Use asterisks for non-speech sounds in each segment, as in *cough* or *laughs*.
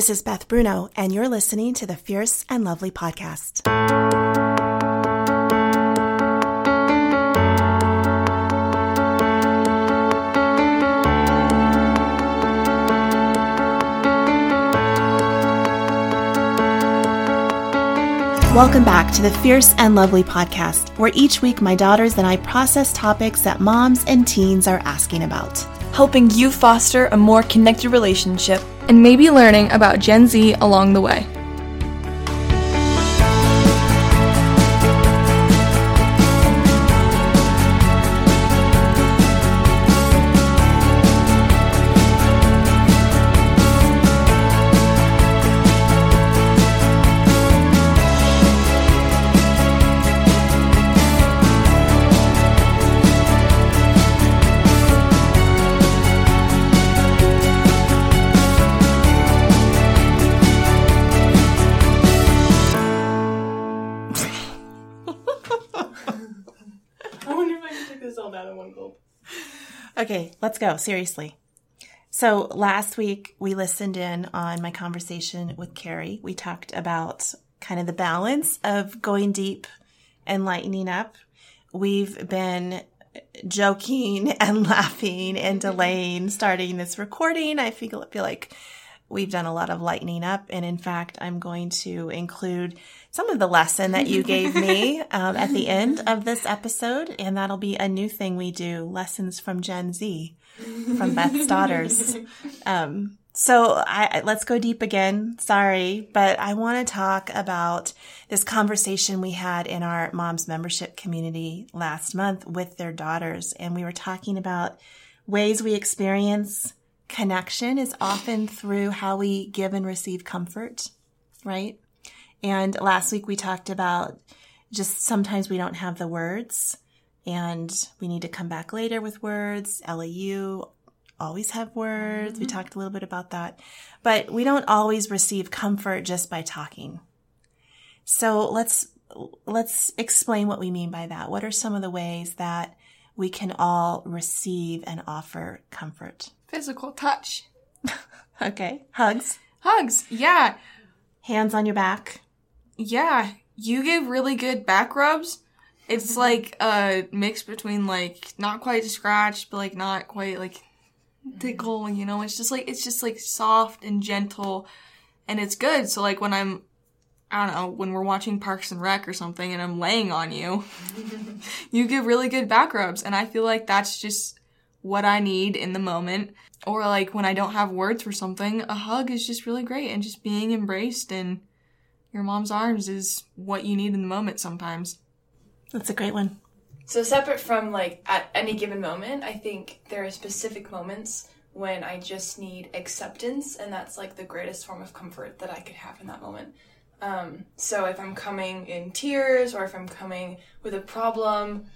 This is Beth Bruno, and you're listening to the Fierce and Lovely podcast. Welcome back to the Fierce and Lovely podcast, where each week my daughters and I process topics that moms and teens are asking about. helping you foster a more connected relationship, and maybe learning about Gen Z along the way. Okay, let's go. Seriously. So last week we listened in on my conversation with Carrie. We talked about kind of the balance of going deep and lightening up. We've been joking *laughs* and laughing and delaying starting this recording. I feel, feel like we've done a lot of lightening up. And in fact, I'm going to include some of the lesson that you gave me *laughs* um, at the end of this episode. And that'll be a new thing we do lessons from Gen Z from Beth's daughters. Um, so I, I- let's go deep again. Sorry, but I want to talk about this conversation we had in our mom's membership community last month with their daughters. And we were talking about ways we experience connection is often through how we give and receive comfort, right? And last week we talked about just sometimes we don't have the words and we need to come back later with words. LAU always have words. We mm-hmm. talked a little bit about that, but we don't always receive comfort just by talking. So let's, let's explain what we mean by that. What are some of the ways that we can all receive and offer comfort? Physical touch. *laughs* Okay. Hugs, Hugs. Yeah. hands on your back. Yeah. You give really good back rubs. It's mm-hmm. like a mix between like not quite a scratch, but like not quite like mm-hmm. tickle, you know? It's just like it's just like soft and gentle and it's good. So like when I'm I don't know, when we're watching Parks and Rec or something and I'm laying on you, *laughs* you give really good back rubs and I feel like that's just what I need in the moment. Or like when I don't have words for something, a hug is just really great and just being embraced in your mom's arms is what you need in the moment sometimes. That's a great one. So separate from like at any given moment, I think there are specific moments when I just need acceptance, and that's like the greatest form of comfort that I could have in that moment. Um, so if I'm coming in tears or if I'm coming with a problem,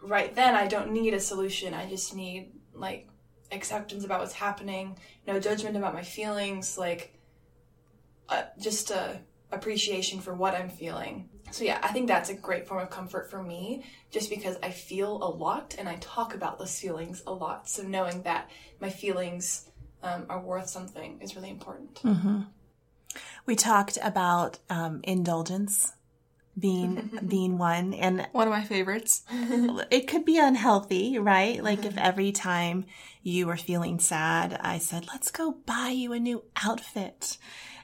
right then I don't need a solution. I just need like acceptance about what's happening, no judgment about my feelings, like uh, just a appreciation for what I'm feeling. So yeah, I think that's a great form of comfort for me, just because I feel a lot and I talk about those feelings a lot. So knowing that my feelings um, are worth something is really important. We talked about um, indulgence being *laughs* being one, and One of my favorites. *laughs* it could be unhealthy, right? Like if every time you were feeling sad, I said, "Let's go buy you a new outfit,"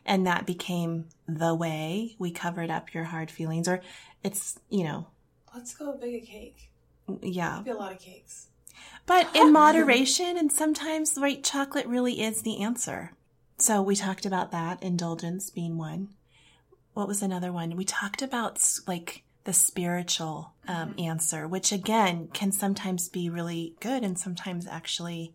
and that became the way we covered up your hard feelings, or it's you know, Let's go bake a cake. yeah, Be a lot of cakes. but in *laughs* moderation, and sometimes right, chocolate really is the answer. So we talked about that indulgence being one. What was another one? We talked about like the spiritual um, mm-hmm. answer, which again can sometimes be really good and sometimes actually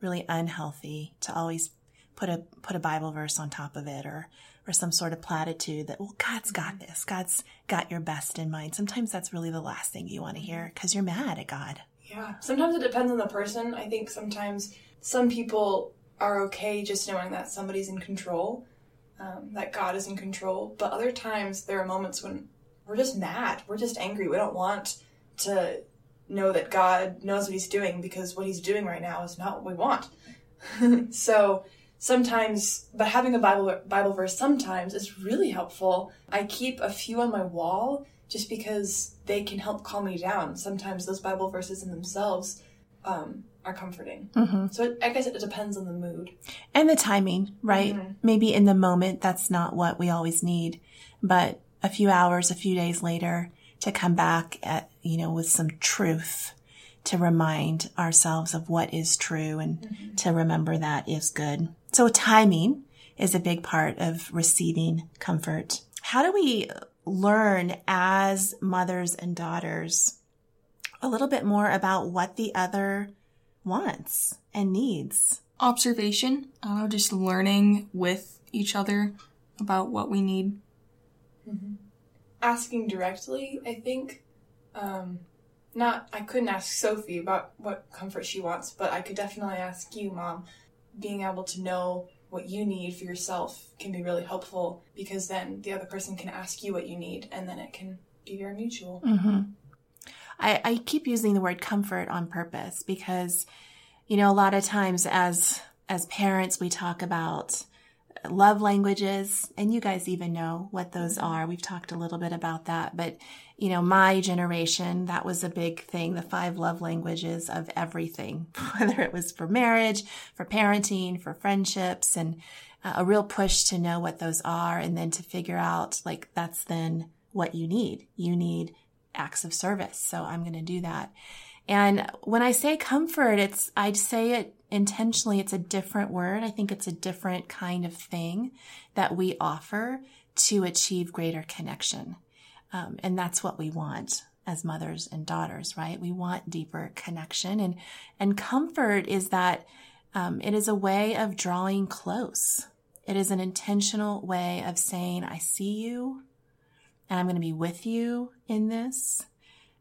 really unhealthy to always put a put a Bible verse on top of it or or some sort of platitude that well God's got mm-hmm. this, God's got your best in mind. Sometimes that's really the last thing you want to hear mm-hmm. because you're mad at God. Yeah. Sometimes it depends on the person. I think sometimes some people are okay just knowing that somebody's in control, um, that God is in control. But other times there are moments when we're just mad. We're just angry. We don't want to know that God knows what He's doing because what He's doing right now is not what we want. *laughs* so sometimes, but having a Bible Bible verse sometimes is really helpful. I keep a few on my wall just because they can help calm me down. Sometimes those Bible verses in themselves um, are comforting. Mm-hmm. So it, I guess it depends on the mood. And the timing, right? Mhm. Maybe in the moment, that's not what we always need, but a few hours, a few days later to come back at, you know, with some truth to remind ourselves of what is true and to remember that is good. So timing is a big part of receiving comfort. How do we learn as mothers and daughters a little bit more about what the other wants and needs? Observation. I don't know, just learning with each other about what we need. asking directly, I think. Um, not, I couldn't ask Sophie about what comfort she wants, but I could definitely ask you, Mom. Being able to know what you need for yourself can be really helpful because then the other person can ask you what you need and then it can be very mutual. hmm I, I keep using the word comfort on purpose because, you know, a lot of times as as parents we talk about love languages, and you guys even know what those mm-hmm. are. We've talked a little bit about that, but you know, my generation that was a big thing. The five love languages of everything, *laughs* whether it was for marriage, for parenting, for friendships, and a real push to know what those are, and then to figure out like that's then what you need. You need acts of service. So I'm going to do that. And when I say comfort, it's, I'd say it intentionally. It's a different word. I think it's a different kind of thing that we offer to achieve greater connection. Um, and that's what we want as mothers and daughters, right? We want deeper connection and, and comfort is that, um, it is a way of drawing close. It is an intentional way of saying, I see you and I'm going to be with you in this.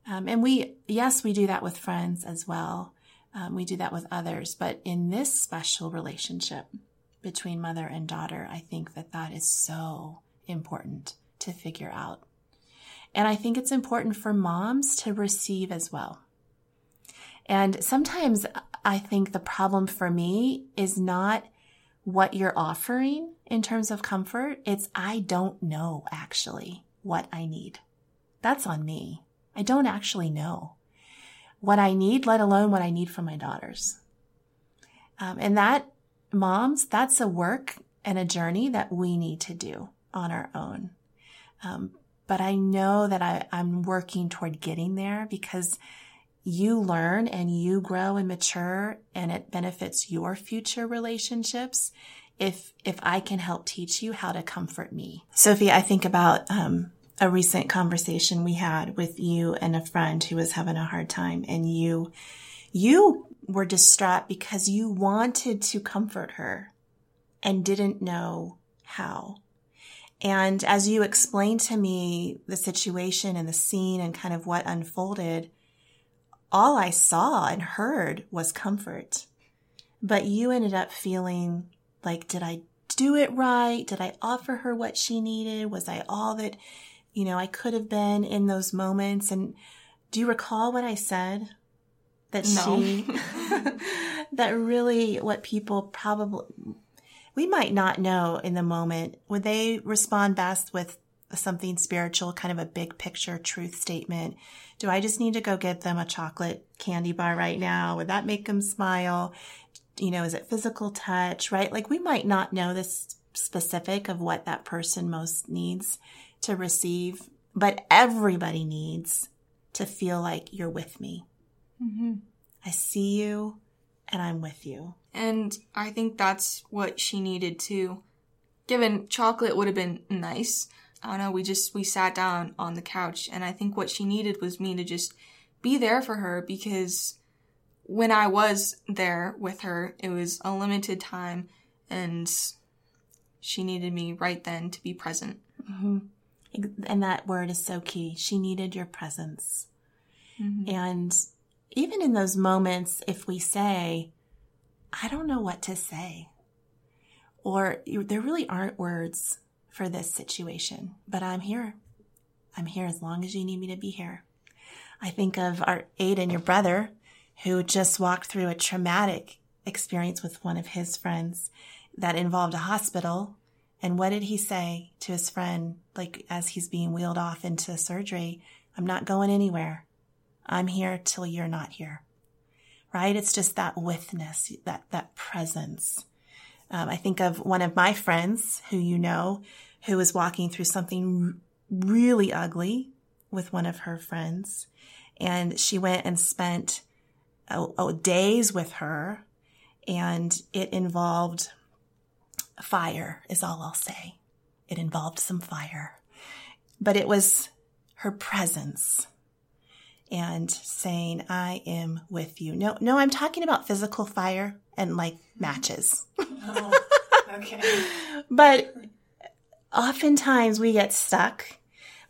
Um, and we, yes, we do that with friends as well. Um, we do that with others, but in this special relationship between mother and daughter, I think that that is so important to figure out. And I think it's important for moms to receive as well. And sometimes I think the problem for me is not what you're offering in terms of comfort. It's I don't know actually what I need. That's on me. I don't actually know what I need, let alone what I need for my daughters. Um, and that, moms, that's a work and a journey that we need to do on our own. Um, but I know that I, I'm working toward getting there because you learn and you grow and mature and it benefits your future relationships if if I can help teach you how to comfort me. Sophie, I think about um, a recent conversation we had with you and a friend who was having a hard time and you you were distraught because you wanted to comfort her and didn't know how. And as you explained to me the situation and the scene and kind of what unfolded, all I saw and heard was comfort. But you ended up feeling like, did I do it right? Did I offer her what she needed? Was I all that, you know, I could have been in those moments? And do you recall what I said? That No. she, *laughs* that really what people probably, we might not know in the moment. Would they respond best with something spiritual, kind of a big picture truth statement? Do I just need to go get them a chocolate candy bar right now? Would that make them smile? You know, is it physical touch, right? Like we might not know this specific of what that person most needs to receive, but everybody needs to feel like you're with me. Mm-hmm. I see you and I'm with you. And I think that's what she needed too. Given chocolate would have been nice. I don't know, we just we sat down on the couch and I think what she needed was me to just be there for her because when I was there with her, it was a limited time and she needed me right then to be present. hmm And that word is so key. She needed your presence. Mm-hmm. And even in those moments, if we say, I don't know what to say, or there really aren't words for this situation, but I'm here. I'm here as long as you need me to be here. I think of our Aiden, your brother, who just walked through a traumatic experience with one of his friends. that involved a hospital. And what did he say to his friend, like as he's being wheeled off into surgery? I'm not going anywhere. I'm here till you're not here. Right? It's just that withness, that, that presence. Um, I think of one of my friends who you know, who was walking through something r- really ugly with one of her friends. And she went and spent oh, oh, days with her. And it involved fire, is all I'll say. It involved some fire. But it was her presence and saying, I am with you. No, no, I'm talking about physical fire and like matches. Oh, okay. *laughs* But oftentimes we get stuck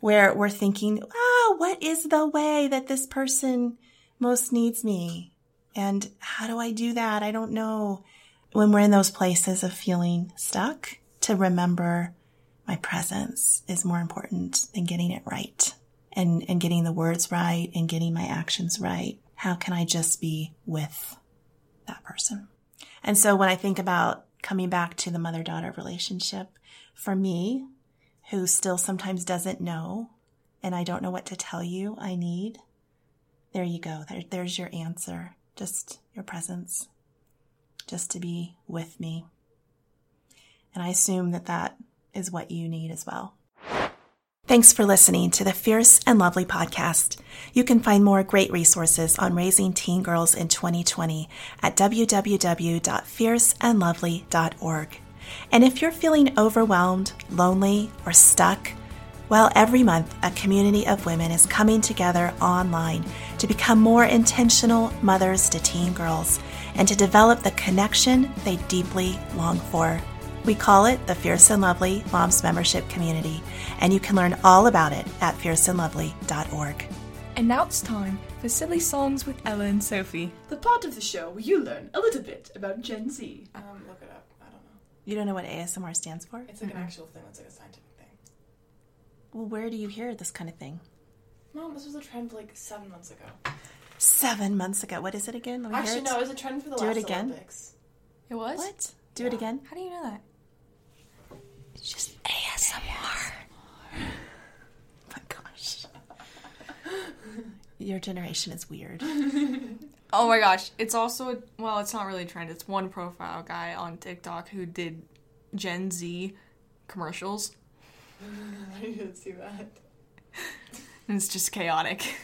where we're thinking, ah, what is the way that this person most needs me? And how do I do that? I don't know. When we're in those places of feeling stuck, to remember my presence is more important than getting it right and, and getting the words right and getting my actions right. How can I just be with that person? And so when I think about coming back to the mother daughter relationship, for me, who still sometimes doesn't know, and I don't know what to tell you I need, there you go. There, there's your answer. Just your presence. Just to be with me. And I assume that that is what you need as well. Thanks for listening to the Fierce and Lovely podcast. You can find more great resources on raising teen girls in 2020 at www.fierceandlovely.org. And if you're feeling overwhelmed, lonely, or stuck, well, every month a community of women is coming together online to become more intentional mothers to teen girls and to develop the connection they deeply long for. We call it the Fierce and Lovely Moms Membership Community, and you can learn all about it at fierceandlovely.org. And now it's time for Silly Songs with Ella and Sophie. The part of the show where you learn a little bit about Gen Z. Um, look it up. I don't know. You don't know what ASMR stands for? It's like an actual thing. It's like a scientific thing. Well, where do you hear this kind of thing? Mom, this was a trend like seven months ago. Seven months ago. What is it again? Let me hear Actually, it. no, it was a trend for the Do it last again? Olympics. It was? What? Do it Yeah. again. How do you know that? It's just ASMR. Oh my gosh. Your generation is weird. *laughs* Oh my gosh. It's also, a, well, it's not really a trend. It's one profile guy on TikTok who did Gen Z commercials. *laughs* I didn't see that. And it's just chaotic.